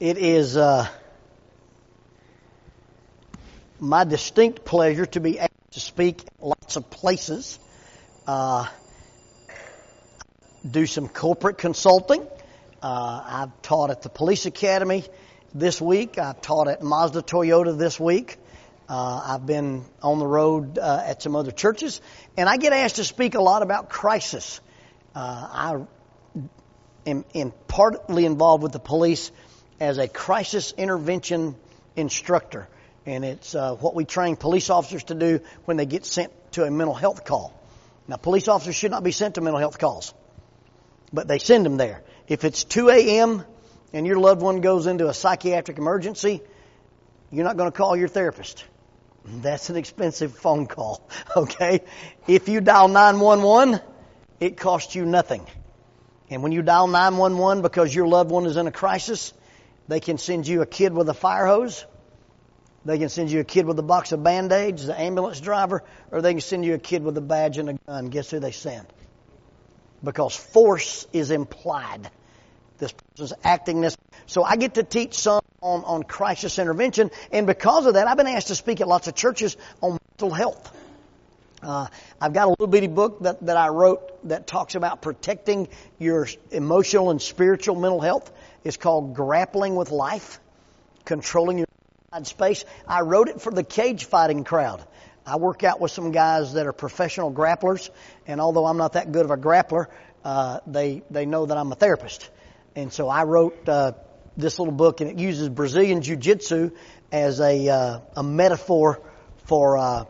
It is uh, my distinct pleasure to be able to speak lots of places, uh, do some corporate consulting. Uh, I've taught at the police academy this week. I've taught at Mazda Toyota this week. Uh, I've been on the road uh, at some other churches, and I get asked to speak a lot about crisis. Uh, I am, am partly involved with the police as a crisis intervention instructor, and it's uh, what we train police officers to do when they get sent to a mental health call. Now, police officers should not be sent to mental health calls, but they send them there. If it's 2 a.m. and your loved one goes into a psychiatric emergency, you're not going to call your therapist. That's an expensive phone call, okay? If you dial 911, it costs you nothing. And when you dial 911 because your loved one is in a crisis, they can send you a kid with a fire hose. They can send you a kid with a box of band-aids, the ambulance driver, or they can send you a kid with a badge and a gun. Guess who they send? Because force is implied. This person's acting this. So I get to teach some on, on crisis intervention, and because of that, I've been asked to speak at lots of churches on mental health. Uh, I've got a little bitty book that, that I wrote that talks about protecting your emotional and spiritual mental health. It's called Grappling with Life, Controlling Your mind Space. I wrote it for the cage fighting crowd. I work out with some guys that are professional grapplers, and although I'm not that good of a grappler, uh, they they know that I'm a therapist, and so I wrote uh, this little book, and it uses Brazilian Jiu-Jitsu as a uh, a metaphor for uh,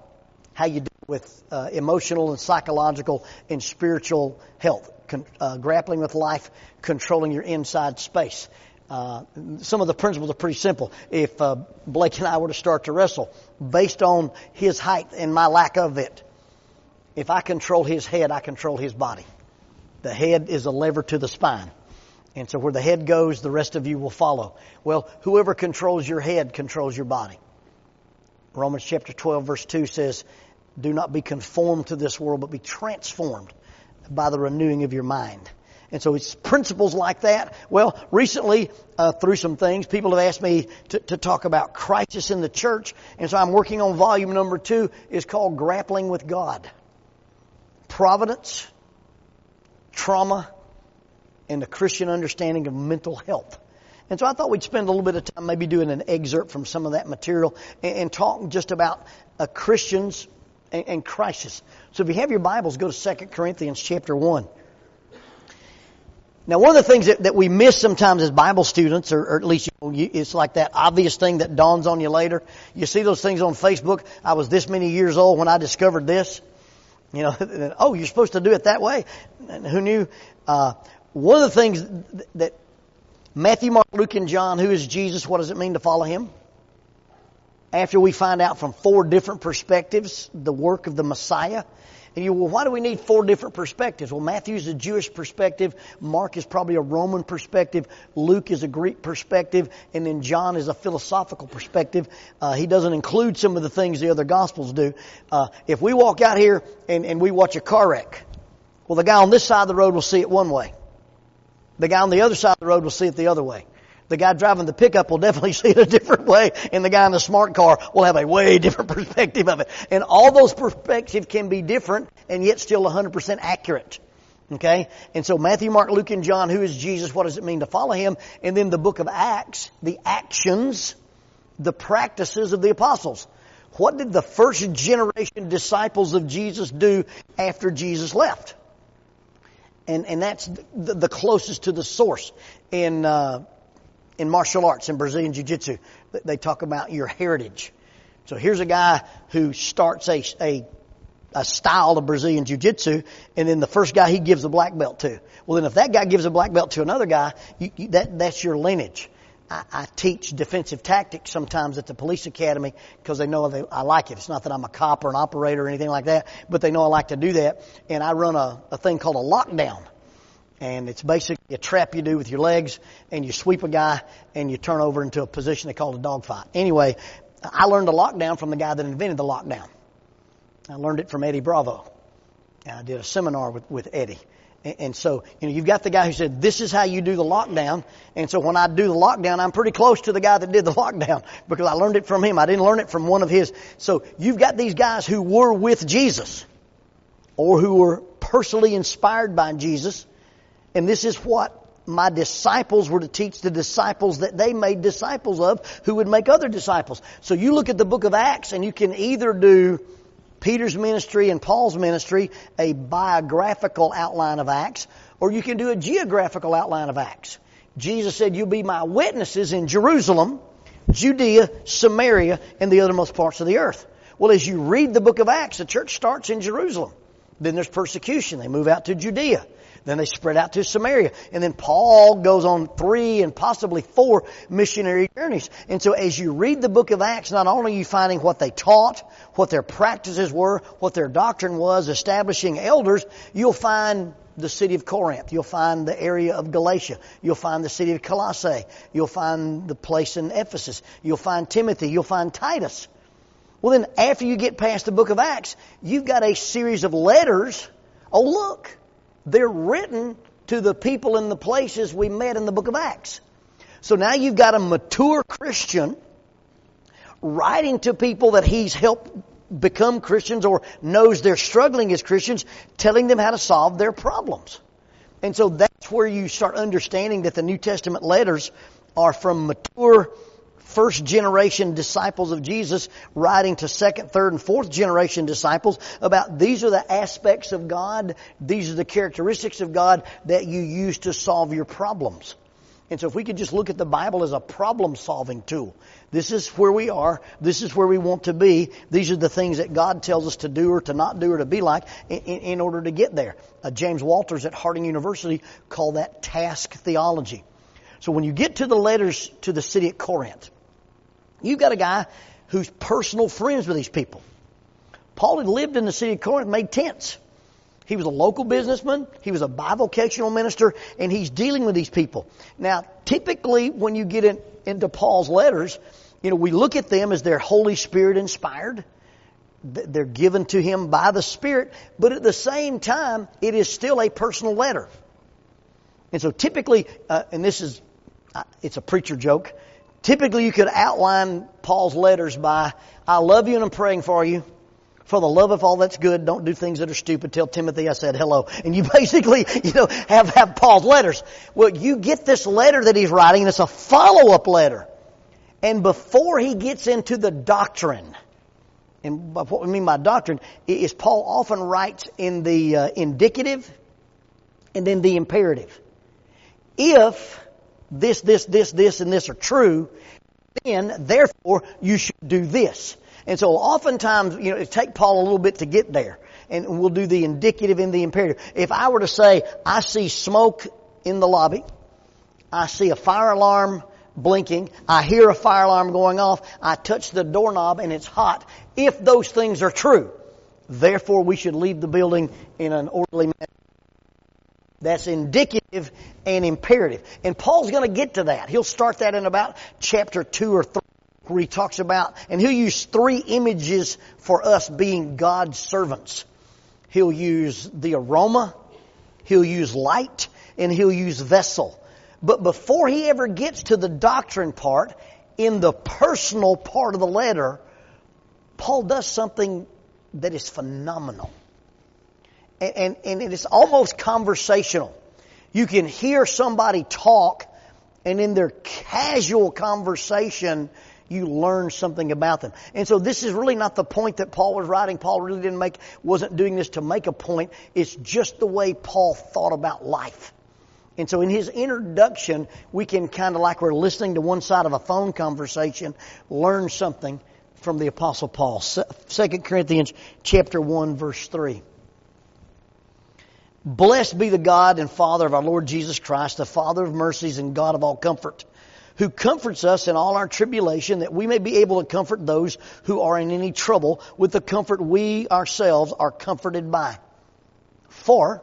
how you deal with uh, emotional and psychological and spiritual health, con- uh, grappling with life, controlling your inside space. Uh, some of the principles are pretty simple. If uh, Blake and I were to start to wrestle, based on his height and my lack of it, if I control his head, I control his body. The head is a lever to the spine. And so where the head goes, the rest of you will follow. Well, whoever controls your head controls your body. Romans chapter 12 verse 2 says, do not be conformed to this world, but be transformed by the renewing of your mind. And so it's principles like that. Well, recently, uh, through some things, people have asked me to, to, talk about crisis in the church. And so I'm working on volume number two. It's called Grappling with God. Providence, trauma, and the Christian understanding of mental health. And so I thought we'd spend a little bit of time maybe doing an excerpt from some of that material and, and talk just about a Christian's and, and crisis. So if you have your Bibles, go to 2 Corinthians chapter 1. Now, one of the things that, that we miss sometimes as Bible students, or, or at least you know, you, it's like that obvious thing that dawns on you later. You see those things on Facebook. I was this many years old when I discovered this. You know, oh, you're supposed to do it that way. And who knew? Uh, one of the things that Matthew, Mark, Luke, and John, who is Jesus? What does it mean to follow him? After we find out from four different perspectives the work of the Messiah. And you, well, why do we need four different perspectives? Well, Matthew is a Jewish perspective, Mark is probably a Roman perspective, Luke is a Greek perspective, and then John is a philosophical perspective. Uh, he doesn't include some of the things the other Gospels do. Uh, if we walk out here and, and we watch a car wreck, well, the guy on this side of the road will see it one way. The guy on the other side of the road will see it the other way. The guy driving the pickup will definitely see it a different way, and the guy in the smart car will have a way different perspective of it. And all those perspectives can be different and yet still 100% accurate. Okay? And so Matthew, Mark, Luke, and John, who is Jesus? What does it mean to follow him? And then the book of Acts, the actions, the practices of the apostles. What did the first generation disciples of Jesus do after Jesus left? And, and that's the, the closest to the source. In, uh, in martial arts, in Brazilian Jiu Jitsu. They talk about your heritage. So here's a guy who starts a, a, a style of Brazilian Jiu Jitsu, and then the first guy he gives a black belt to. Well, then if that guy gives a black belt to another guy, you, you, that, that's your lineage. I, teach defensive tactics sometimes at the police academy because they know they, I like it. It's not that I'm a cop or an operator or anything like that, but they know I like to do that. And I run a, a thing called a lockdown. And it's basically a trap you do with your legs, and you sweep a guy, and you turn over into a position they call a dogfight. Anyway, I learned the lockdown from the guy that invented the lockdown. I learned it from Eddie Bravo. And I did a seminar with, with Eddie. And, and so, you know, you've got the guy who said, this is how you do the lockdown. And so when I do the lockdown, I'm pretty close to the guy that did the lockdown because I learned it from him. I didn't learn it from one of his. So you've got these guys who were with Jesus or who were personally inspired by Jesus. And this is what my disciples were to teach the disciples that they made disciples of who would make other disciples. So you look at the book of Acts and you can either do Peter's ministry and Paul's ministry, a biographical outline of Acts, or you can do a geographical outline of Acts. Jesus said, You'll be my witnesses in Jerusalem, Judea, Samaria, and the othermost parts of the earth. Well, as you read the book of Acts, the church starts in Jerusalem. Then there's persecution. They move out to Judea. Then they spread out to Samaria. And then Paul goes on three and possibly four missionary journeys. And so as you read the book of Acts, not only are you finding what they taught, what their practices were, what their doctrine was, establishing elders, you'll find the city of Corinth. You'll find the area of Galatia. You'll find the city of Colossae. You'll find the place in Ephesus. You'll find Timothy. You'll find Titus. Well then, after you get past the book of Acts, you've got a series of letters. Oh look, they're written to the people in the places we met in the book of Acts. So now you've got a mature Christian writing to people that he's helped become Christians or knows they're struggling as Christians, telling them how to solve their problems. And so that's where you start understanding that the New Testament letters are from mature first generation disciples of Jesus writing to second, third, and fourth generation disciples about these are the aspects of God, these are the characteristics of God that you use to solve your problems. And so if we could just look at the Bible as a problem solving tool, this is where we are, this is where we want to be, these are the things that God tells us to do or to not do or to be like in, in order to get there. Uh, James Walters at Harding University called that task theology. So when you get to the letters to the city at Corinth, You've got a guy who's personal friends with these people. Paul had lived in the city of Corinth, made tents. He was a local businessman. He was a bivocational minister, and he's dealing with these people. Now, typically, when you get in, into Paul's letters, you know, we look at them as they're Holy Spirit inspired. They're given to him by the Spirit, but at the same time, it is still a personal letter. And so typically, uh, and this is, uh, it's a preacher joke, Typically, you could outline Paul's letters by, I love you and I'm praying for you. For the love of all that's good, don't do things that are stupid. Tell Timothy I said hello. And you basically, you know, have, have Paul's letters. Well, you get this letter that he's writing and it's a follow-up letter. And before he gets into the doctrine, and what we mean by doctrine is Paul often writes in the uh, indicative and then the imperative. If this, this, this, this, and this are true, then therefore you should do this. And so oftentimes, you know, it take Paul a little bit to get there. And we'll do the indicative and the imperative. If I were to say, I see smoke in the lobby, I see a fire alarm blinking, I hear a fire alarm going off, I touch the doorknob and it's hot. If those things are true, therefore we should leave the building in an orderly manner. That's indicative and imperative. And Paul's going to get to that. He'll start that in about chapter 2 or 3 where he talks about, and he'll use three images for us being God's servants. He'll use the aroma, he'll use light, and he'll use vessel. But before he ever gets to the doctrine part, in the personal part of the letter, Paul does something that is phenomenal and, and it is almost conversational. You can hear somebody talk and in their casual conversation, you learn something about them. And so this is really not the point that Paul was writing. Paul really didn't make, wasn't doing this to make a point. It's just the way Paul thought about life. And so in his introduction, we can kind of like we're listening to one side of a phone conversation, learn something from the apostle Paul. 2 Corinthians chapter 1 verse 3. Blessed be the God and Father of our Lord Jesus Christ, the Father of mercies and God of all comfort, who comforts us in all our tribulation that we may be able to comfort those who are in any trouble with the comfort we ourselves are comforted by. For,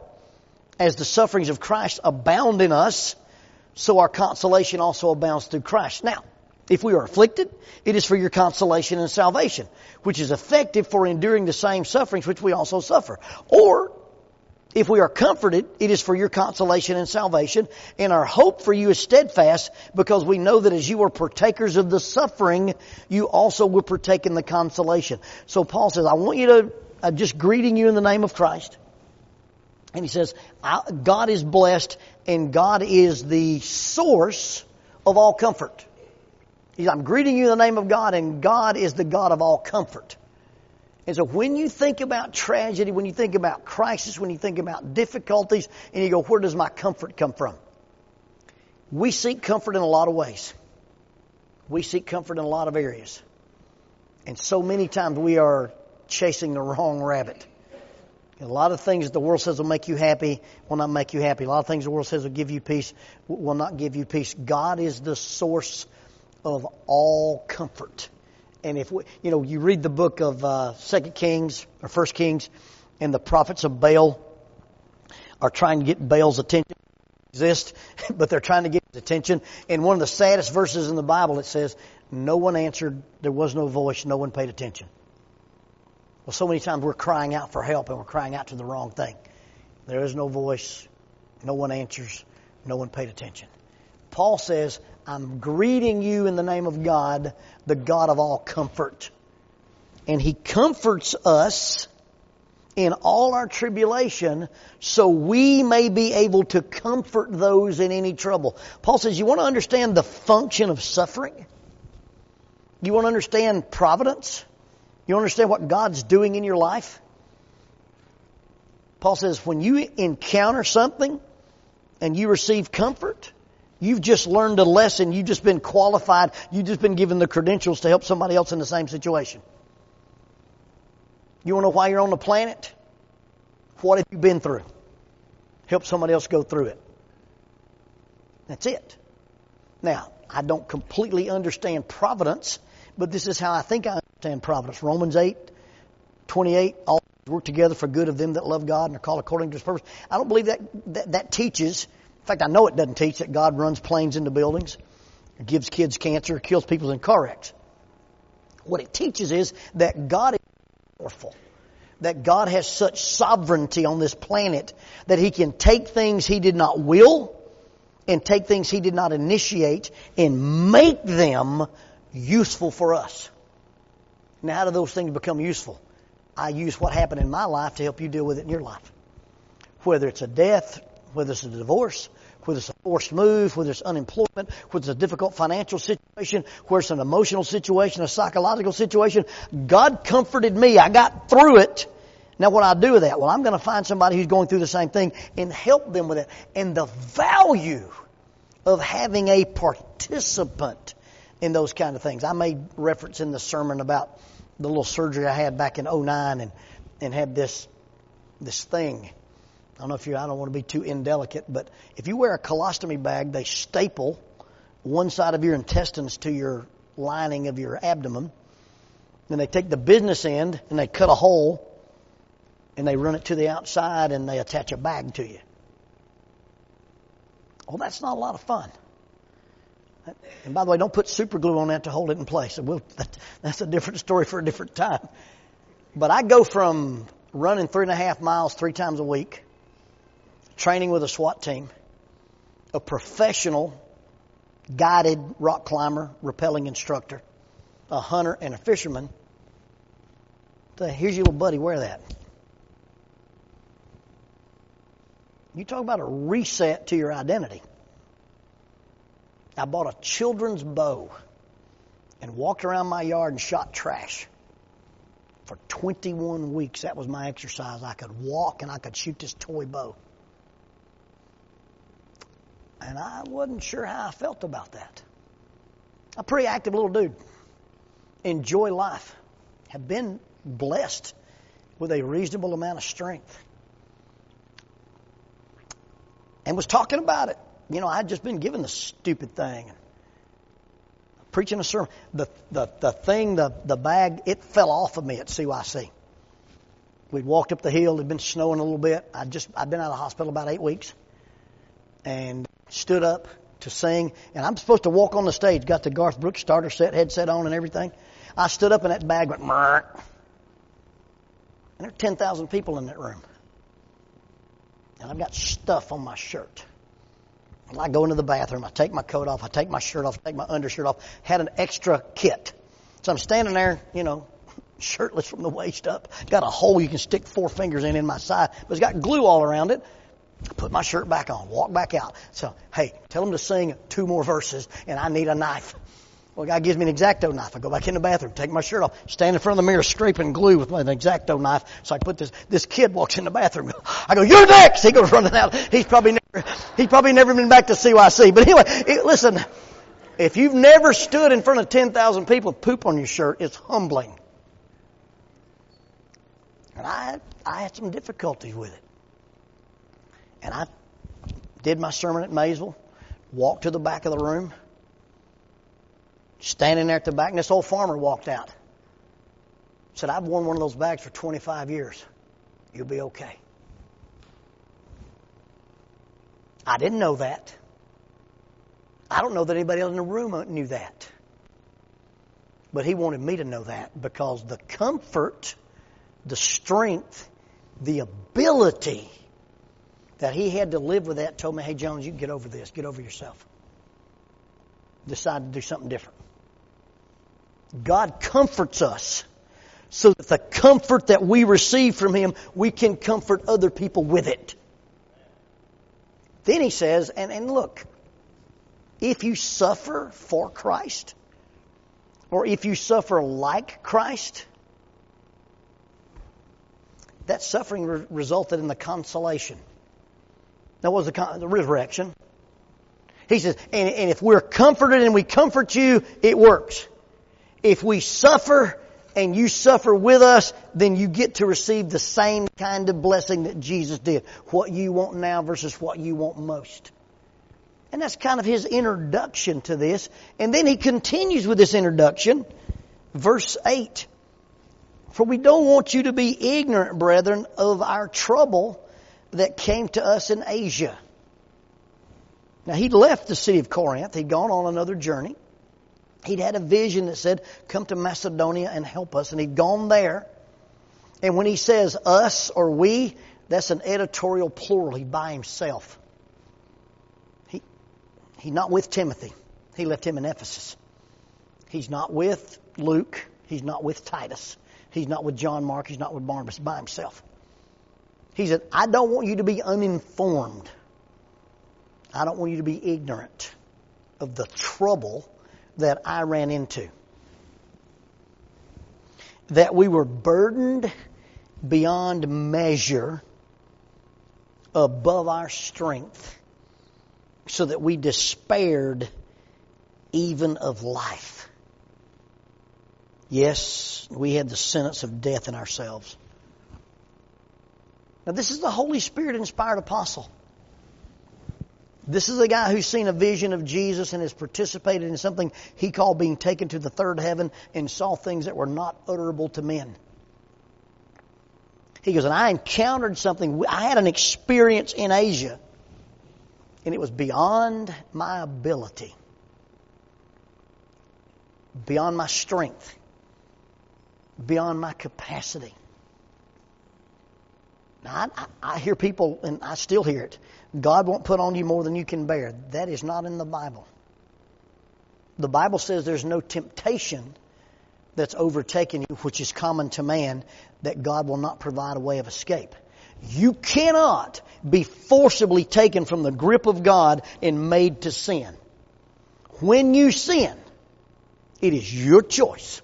as the sufferings of Christ abound in us, so our consolation also abounds through Christ. Now, if we are afflicted, it is for your consolation and salvation, which is effective for enduring the same sufferings which we also suffer. Or, If we are comforted, it is for your consolation and salvation, and our hope for you is steadfast because we know that as you are partakers of the suffering, you also will partake in the consolation. So Paul says, I want you to, I'm just greeting you in the name of Christ. And he says, God is blessed and God is the source of all comfort. He's, I'm greeting you in the name of God and God is the God of all comfort. And so when you think about tragedy, when you think about crisis, when you think about difficulties, and you go, where does my comfort come from? We seek comfort in a lot of ways. We seek comfort in a lot of areas. And so many times we are chasing the wrong rabbit. A lot of things that the world says will make you happy will not make you happy. A lot of things the world says will give you peace will not give you peace. God is the source of all comfort. And if we, you know, you read the book of uh, Second Kings or First Kings, and the prophets of Baal are trying to get Baal's attention. Exist, but they're trying to get his attention. And one of the saddest verses in the Bible, it says, "No one answered. There was no voice. No one paid attention." Well, so many times we're crying out for help and we're crying out to the wrong thing. There is no voice. No one answers. No one paid attention. Paul says, I'm greeting you in the name of God, the God of all comfort. And He comforts us in all our tribulation so we may be able to comfort those in any trouble. Paul says, you want to understand the function of suffering? You want to understand providence? You understand what God's doing in your life? Paul says, when you encounter something and you receive comfort, You've just learned a lesson. You've just been qualified. You've just been given the credentials to help somebody else in the same situation. You want to know why you're on the planet? What have you been through? Help somebody else go through it. That's it. Now, I don't completely understand providence, but this is how I think I understand providence. Romans 8, 28, all work together for good of them that love God and are called according to his purpose. I don't believe that, that, that teaches in fact, I know it doesn't teach that God runs planes into buildings, gives kids cancer, kills people in car wrecks. What it teaches is that God is powerful. That God has such sovereignty on this planet that He can take things He did not will and take things He did not initiate and make them useful for us. Now, how do those things become useful? I use what happened in my life to help you deal with it in your life. Whether it's a death, whether it's a divorce, whether it's a forced move, whether it's unemployment, whether it's a difficult financial situation, whether it's an emotional situation, a psychological situation. God comforted me. I got through it. Now what I do with that? Well, I'm going to find somebody who's going through the same thing and help them with it. And the value of having a participant in those kind of things. I made reference in the sermon about the little surgery I had back in 09 and, and had this, this thing I don't know if you, I don't want to be too indelicate, but if you wear a colostomy bag, they staple one side of your intestines to your lining of your abdomen. Then they take the business end and they cut a hole and they run it to the outside and they attach a bag to you. Well, that's not a lot of fun. And by the way, don't put super glue on that to hold it in place. We'll, that, that's a different story for a different time. But I go from running three and a half miles three times a week training with a SWAT team, a professional guided rock climber, rappelling instructor, a hunter, and a fisherman. So here's your little buddy, wear that. You talk about a reset to your identity. I bought a children's bow and walked around my yard and shot trash. For 21 weeks, that was my exercise. I could walk and I could shoot this toy bow. And I wasn't sure how I felt about that. A pretty active little dude. Enjoy life. Have been blessed with a reasonable amount of strength. And was talking about it. You know, I'd just been given the stupid thing. Preaching a sermon. The, the, the thing, the, the bag, it fell off of me at CYC. We'd walked up the hill. It'd been snowing a little bit. I'd just, I'd been out of the hospital about eight weeks. And stood up to sing, and I'm supposed to walk on the stage, got the Garth Brooks starter set, headset on, and everything. I stood up, and that bag went, Murr. and there were 10,000 people in that room. and I've got stuff on my shirt. And I go into the bathroom, I take my coat off, I take my shirt off, I take my undershirt off, had an extra kit. So I'm standing there, you know, shirtless from the waist up, got a hole you can stick four fingers in in my side, but it's got glue all around it. Put my shirt back on, walk back out. So, hey, tell them to sing two more verses, and I need a knife. Well, guy gives me an X-Acto knife. I go back in the bathroom, take my shirt off, stand in front of the mirror, scraping glue with an X-Acto knife. So I put this, this kid walks in the bathroom. I go, you're next! He goes running out. He's probably never, he's probably never been back to CYC. But anyway, it, listen, if you've never stood in front of 10,000 people with poop on your shirt, it's humbling. And I, I had some difficulties with it. And I did my sermon at Maysville, walked to the back of the room, standing there at the back, and this old farmer walked out. Said, I've worn one of those bags for 25 years. You'll be okay. I didn't know that. I don't know that anybody else in the room knew that. But he wanted me to know that because the comfort, the strength, the ability that he had to live with that told me, hey, Jones, you get over this. Get over yourself. Decide to do something different. God comforts us so that the comfort that we receive from Him, we can comfort other people with it. Then He says, and, and look, if you suffer for Christ, or if you suffer like Christ, that suffering re- resulted in the consolation. That was the, the resurrection. He says, and, and if we're comforted and we comfort you, it works. If we suffer and you suffer with us, then you get to receive the same kind of blessing that Jesus did. What you want now versus what you want most. And that's kind of his introduction to this. And then he continues with this introduction. Verse 8. For we don't want you to be ignorant, brethren, of our trouble that came to us in Asia. Now he'd left the city of Corinth. He'd gone on another journey. He'd had a vision that said, come to Macedonia and help us. And he'd gone there. And when he says us or we, that's an editorial plural. He by himself. He, he's not with Timothy. He left him in Ephesus. He's not with Luke. He's not with Titus. He's not with John Mark. He's not with Barnabas. By himself. He said, I don't want you to be uninformed. I don't want you to be ignorant of the trouble that I ran into. That we were burdened beyond measure above our strength so that we despaired even of life. Yes, we had the sentence of death in ourselves. Now, this is the Holy Spirit inspired apostle. This is a guy who's seen a vision of Jesus and has participated in something he called being taken to the third heaven and saw things that were not utterable to men. He goes, and I encountered something, I had an experience in Asia, and it was beyond my ability, beyond my strength, beyond my capacity. Now, I, I hear people, and I still hear it God won't put on you more than you can bear. That is not in the Bible. The Bible says there's no temptation that's overtaken you, which is common to man, that God will not provide a way of escape. You cannot be forcibly taken from the grip of God and made to sin. When you sin, it is your choice.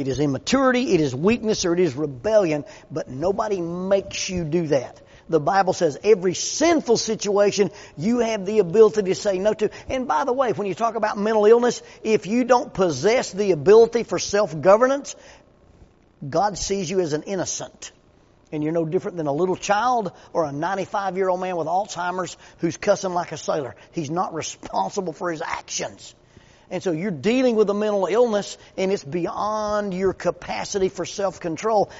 It is immaturity, it is weakness, or it is rebellion, but nobody makes you do that the Bible says every sinful situation you have the ability to say no to. And by the way, when you talk about mental illness, if you don't possess the ability for self-governance, God sees you as an innocent. And you're no different than a little child or a 95 year old man with Alzheimer's who's cussing like a sailor. He's not responsible for his actions. And so you're dealing with a mental illness and it's beyond your capacity for self-control.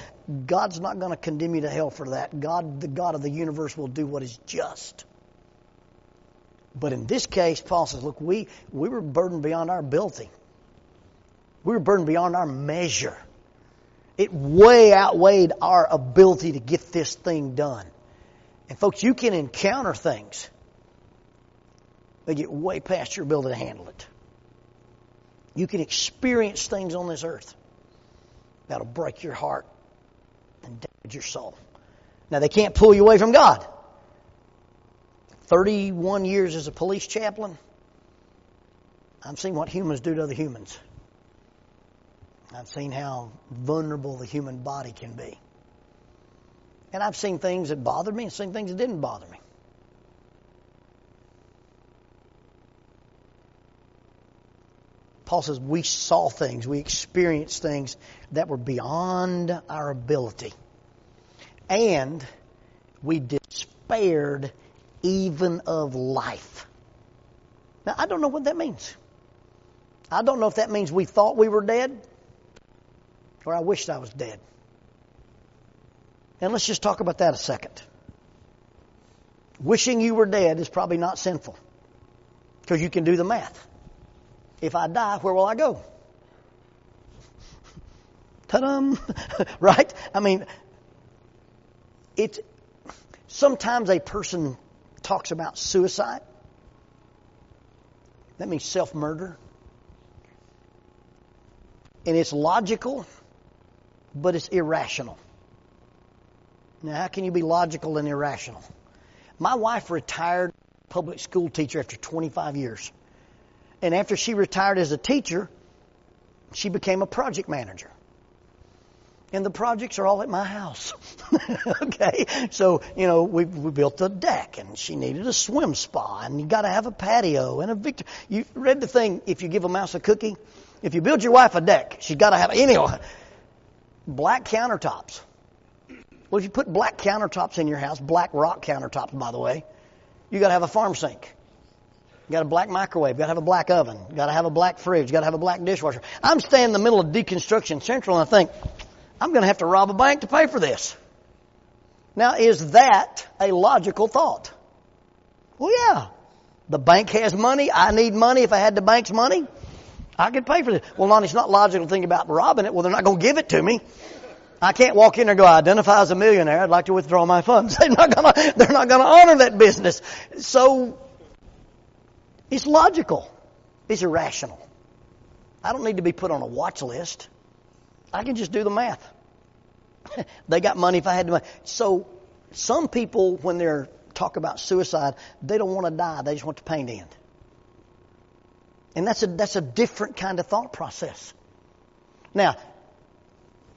God's not going to condemn you to hell for that. God, the God of the universe, will do what is just. But in this case, Paul says, look, we, we were burdened beyond our ability. We were burdened beyond our measure. It way outweighed our ability to get this thing done. And folks, you can encounter things that get way past your ability to handle it. You can experience things on this earth that'll break your heart and damage your soul. Now, they can't pull you away from God. 31 years as a police chaplain, I've seen what humans do to other humans. I've seen how vulnerable the human body can be. And I've seen things that bothered me and seen things that didn't bother me. Paul says we saw things, we experienced things that were beyond our ability. And we despaired even of life. Now, I don't know what that means. I don't know if that means we thought we were dead or I wished I was dead. And let's just talk about that a second. Wishing you were dead is probably not sinful because you can do the math. If I die, where will I go? Ta-dum! right? I mean, it's sometimes a person talks about suicide. That means self-murder. And it's logical, but it's irrational. Now, how can you be logical and irrational? My wife retired public school teacher after 25 years. And after she retired as a teacher, she became a project manager. And the projects are all at my house. okay? So, you know, we, we built a deck and she needed a swim spa and you got to have a patio and a Victor. You read the thing, if you give a mouse a cookie, if you build your wife a deck, she's got to have, anyway, black countertops. Well, if you put black countertops in your house, black rock countertops, by the way, you got to have a farm sink. Got a black microwave. Got to have a black oven. Got to have a black fridge. Got to have a black dishwasher. I'm standing in the middle of deconstruction central, and I think I'm going to have to rob a bank to pay for this. Now, is that a logical thought? Well, yeah. The bank has money. I need money. If I had the bank's money, I could pay for this. Well, Lonnie, it's not logical to think about robbing it. Well, they're not going to give it to me. I can't walk in there and go, I identify as a millionaire. I'd like to withdraw my funds. They're not going to, they're not going to honor that business. So it's logical. It's irrational. I don't need to be put on a watch list. I can just do the math. they got money if I had the money. So some people, when they're talk about suicide, they don't want to die. They just want the pain to end. And that's a, that's a different kind of thought process. Now,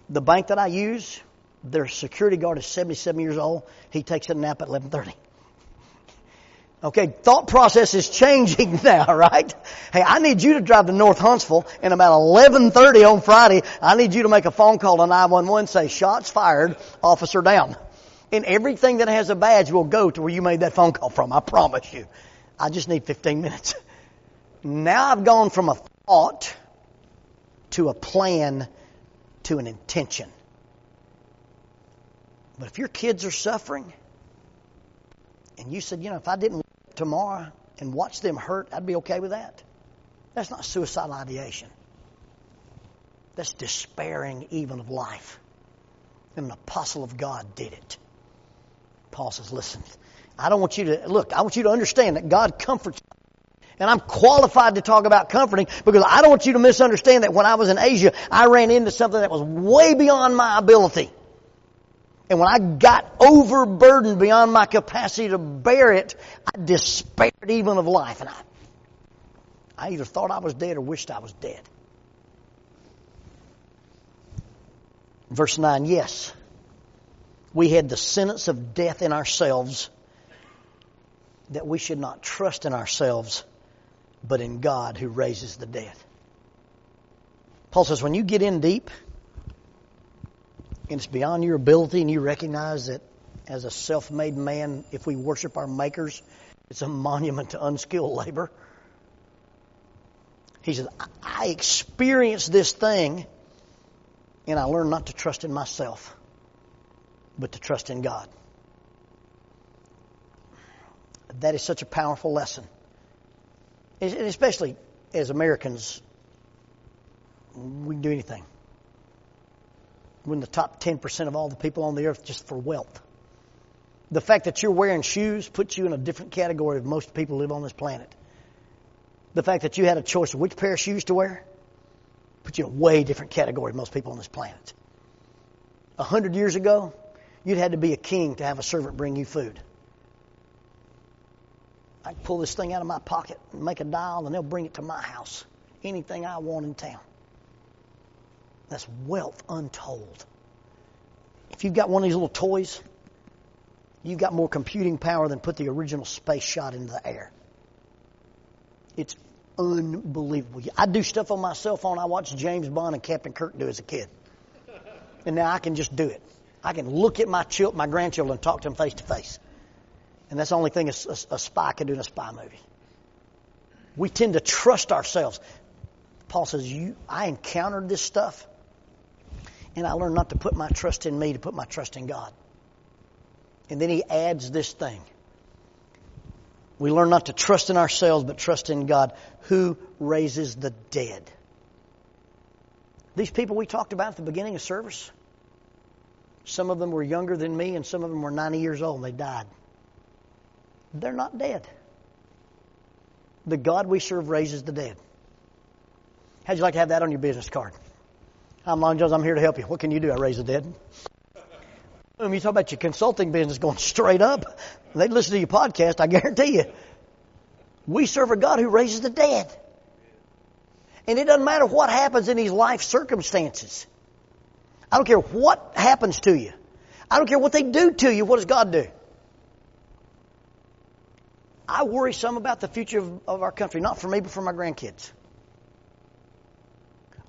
the bank that I use, their security guard is 77 years old. He takes a nap at 1130. Okay, thought process is changing now, right? Hey, I need you to drive to North Huntsville and about 11:30 on Friday, I need you to make a phone call to 911 say shots fired, officer down. And everything that has a badge will go to where you made that phone call from, I promise you. I just need 15 minutes. Now I've gone from a thought to a plan to an intention. But if your kids are suffering, and you said, you know, if I didn't tomorrow and watch them hurt, I'd be okay with that. That's not suicidal ideation. That's despairing even of life. And an apostle of God did it. Paul says, listen, I don't want you to, look, I want you to understand that God comforts and I'm qualified to talk about comforting because I don't want you to misunderstand that when I was in Asia, I ran into something that was way beyond my ability. And when I got overburdened beyond my capacity to bear it, I despaired even of life. And I, I either thought I was dead or wished I was dead. Verse 9, yes, we had the sentence of death in ourselves that we should not trust in ourselves, but in God who raises the dead. Paul says, when you get in deep, and it's beyond your ability, and you recognize that as a self made man, if we worship our makers, it's a monument to unskilled labor. He says, I experienced this thing, and I learned not to trust in myself, but to trust in God. That is such a powerful lesson. And especially as Americans, we can do anything. We're in the top 10% of all the people on the earth just for wealth. The fact that you're wearing shoes puts you in a different category of most people who live on this planet. The fact that you had a choice of which pair of shoes to wear puts you in a way different category of most people on this planet. A hundred years ago, you'd had to be a king to have a servant bring you food. I can pull this thing out of my pocket and make a dial, and they'll bring it to my house. Anything I want in town. That's wealth untold. If you've got one of these little toys, you've got more computing power than put the original space shot into the air. It's unbelievable. I do stuff on my cell phone I watched James Bond and Captain Kirk do as a kid. And now I can just do it. I can look at my children, my grandchildren and talk to them face to face. And that's the only thing a, a, a spy can do in a spy movie. We tend to trust ourselves. Paul says, "You, I encountered this stuff, and I learned not to put my trust in me, to put my trust in God." And then he adds this thing. We learn not to trust in ourselves, but trust in God, who raises the dead. These people we talked about at the beginning of service, some of them were younger than me, and some of them were 90 years old, and they died. They're not dead. The God we serve raises the dead. How'd you like to have that on your business card? I'm Lon Jones. I'm here to help you. What can you do? I raise the dead. When you talk about your consulting business going straight up, they'd listen to your podcast, I guarantee you. We serve a God who raises the dead. And it doesn't matter what happens in these life circumstances. I don't care what happens to you. I don't care what they do to you. What does God do? I worry some about the future of, of our country, not for me, but for my grandkids.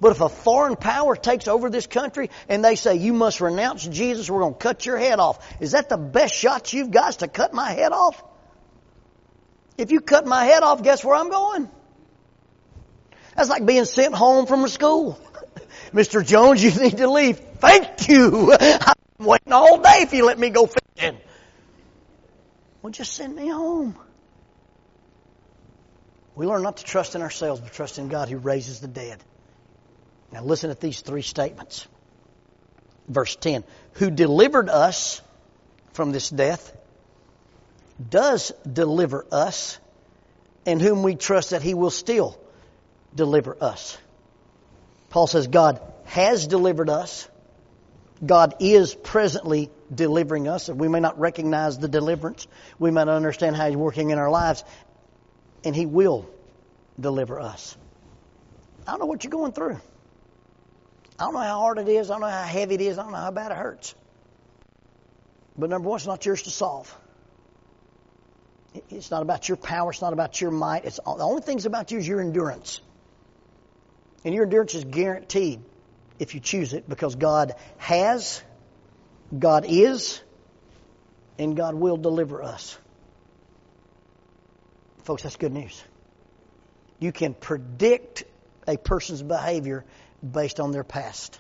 But if a foreign power takes over this country and they say, you must renounce Jesus, we're going to cut your head off, is that the best shot you've got to cut my head off? If you cut my head off, guess where I'm going? That's like being sent home from school. Mr. Jones, you need to leave. Thank you. I'm waiting all day if you let me go fishing. Well, just send me home. We learn not to trust in ourselves, but trust in God who raises the dead. Now listen at these three statements. Verse 10 Who delivered us from this death, does deliver us, and whom we trust that He will still deliver us. Paul says God has delivered us. God is presently delivering us. We may not recognize the deliverance. We may not understand how He's working in our lives and He will deliver us. I don't know what you're going through. I don't know how hard it is. I don't know how heavy it is. I don't know how bad it hurts. But number one, it's not yours to solve. It's not about your power. It's not about your might. It's all, the only thing's about you is your endurance. And your endurance is guaranteed if you choose it because God has, God is, and God will deliver us. Folks, that's good news. You can predict a person's behavior based on their past.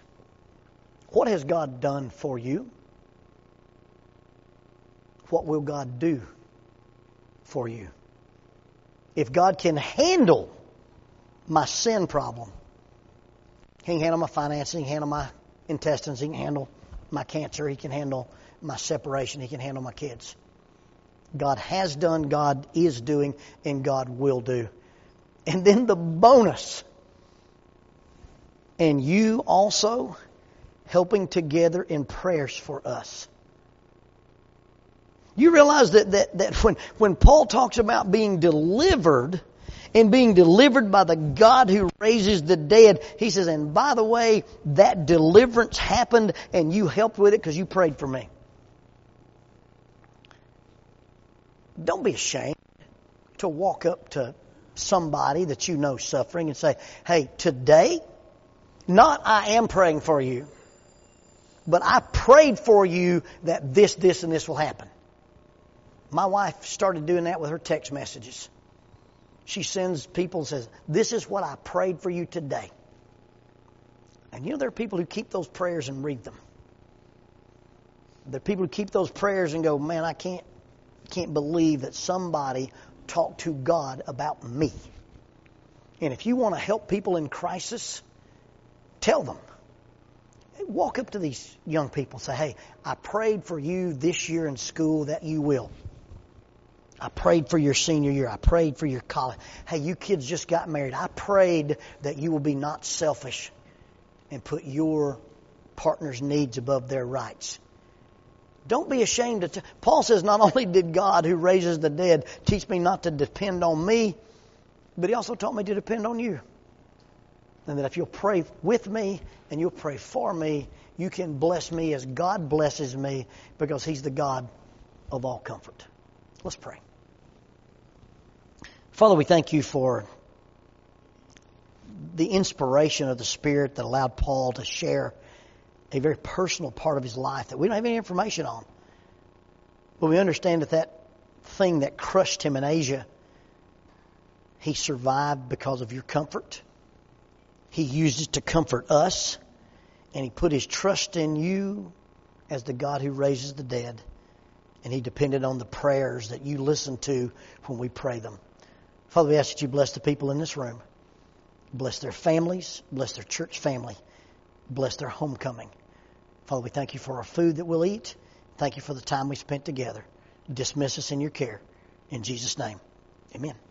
What has God done for you? What will God do for you? If God can handle my sin problem, He can handle my finances, He can handle my intestines, He can handle my cancer, He can handle my separation, He can handle my kids. God has done, God is doing, and God will do. And then the bonus. And you also helping together in prayers for us. You realize that, that, that when, when Paul talks about being delivered and being delivered by the God who raises the dead, he says, and by the way, that deliverance happened and you helped with it because you prayed for me. Don't be ashamed to walk up to somebody that you know suffering and say, hey, today, not I am praying for you, but I prayed for you that this, this, and this will happen. My wife started doing that with her text messages. She sends people and says, This is what I prayed for you today. And you know, there are people who keep those prayers and read them. There are people who keep those prayers and go, Man, I can't can't believe that somebody talked to God about me. And if you want to help people in crisis, tell them. walk up to these young people say, Hey, I prayed for you this year in school that you will. I prayed for your senior year. I prayed for your college. Hey, you kids just got married. I prayed that you will be not selfish and put your partner's needs above their rights. Don't be ashamed to. T- Paul says, not only did God who raises the dead teach me not to depend on me, but he also taught me to depend on you. And that if you'll pray with me and you'll pray for me, you can bless me as God blesses me because he's the God of all comfort. Let's pray. Father, we thank you for the inspiration of the Spirit that allowed Paul to share a very personal part of his life that we don't have any information on. But we understand that that thing that crushed him in Asia, he survived because of your comfort. He used it to comfort us, and he put his trust in you as the God who raises the dead. And he depended on the prayers that you listen to when we pray them. Father, we ask that you bless the people in this room. Bless their families, bless their church family, bless their homecoming. Father, we thank you for our food that we'll eat. Thank you for the time we spent together. Dismiss us in your care. In Jesus' name, amen.